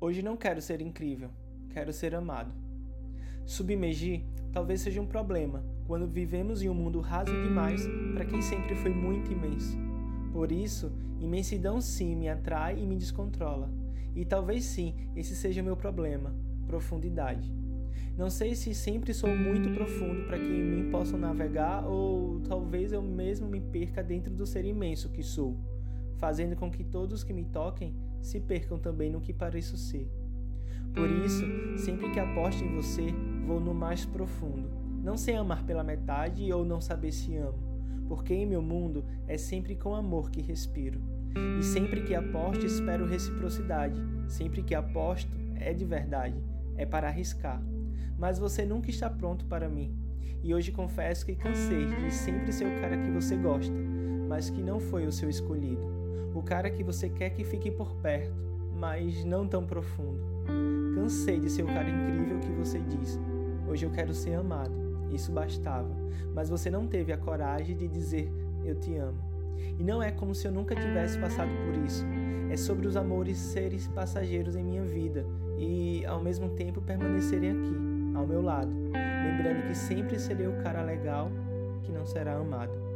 Hoje não quero ser incrível, quero ser amado. Submergir talvez seja um problema quando vivemos em um mundo raso demais para quem sempre foi muito imenso. Por isso, imensidão sim me atrai e me descontrola. E talvez sim, esse seja o meu problema, profundidade. Não sei se sempre sou muito profundo para que em mim possam navegar ou talvez eu mesmo me perca dentro do ser imenso que sou, fazendo com que todos que me toquem se percam também no que pareço ser. Por isso, sempre que aposto em você, vou no mais profundo. Não sei amar pela metade ou não saber se amo, porque em meu mundo é sempre com amor que respiro. E sempre que aposto, espero reciprocidade. Sempre que aposto, é de verdade, é para arriscar. Mas você nunca está pronto para mim. E hoje confesso que cansei de sempre ser o cara que você gosta, mas que não foi o seu escolhido. O cara que você quer que fique por perto, mas não tão profundo. Cansei de ser o cara incrível que você diz. Hoje eu quero ser amado. Isso bastava. Mas você não teve a coragem de dizer eu te amo. E não é como se eu nunca tivesse passado por isso. É sobre os amores serem passageiros em minha vida e ao mesmo tempo permanecerem aqui, ao meu lado, lembrando que sempre serei o cara legal que não será amado.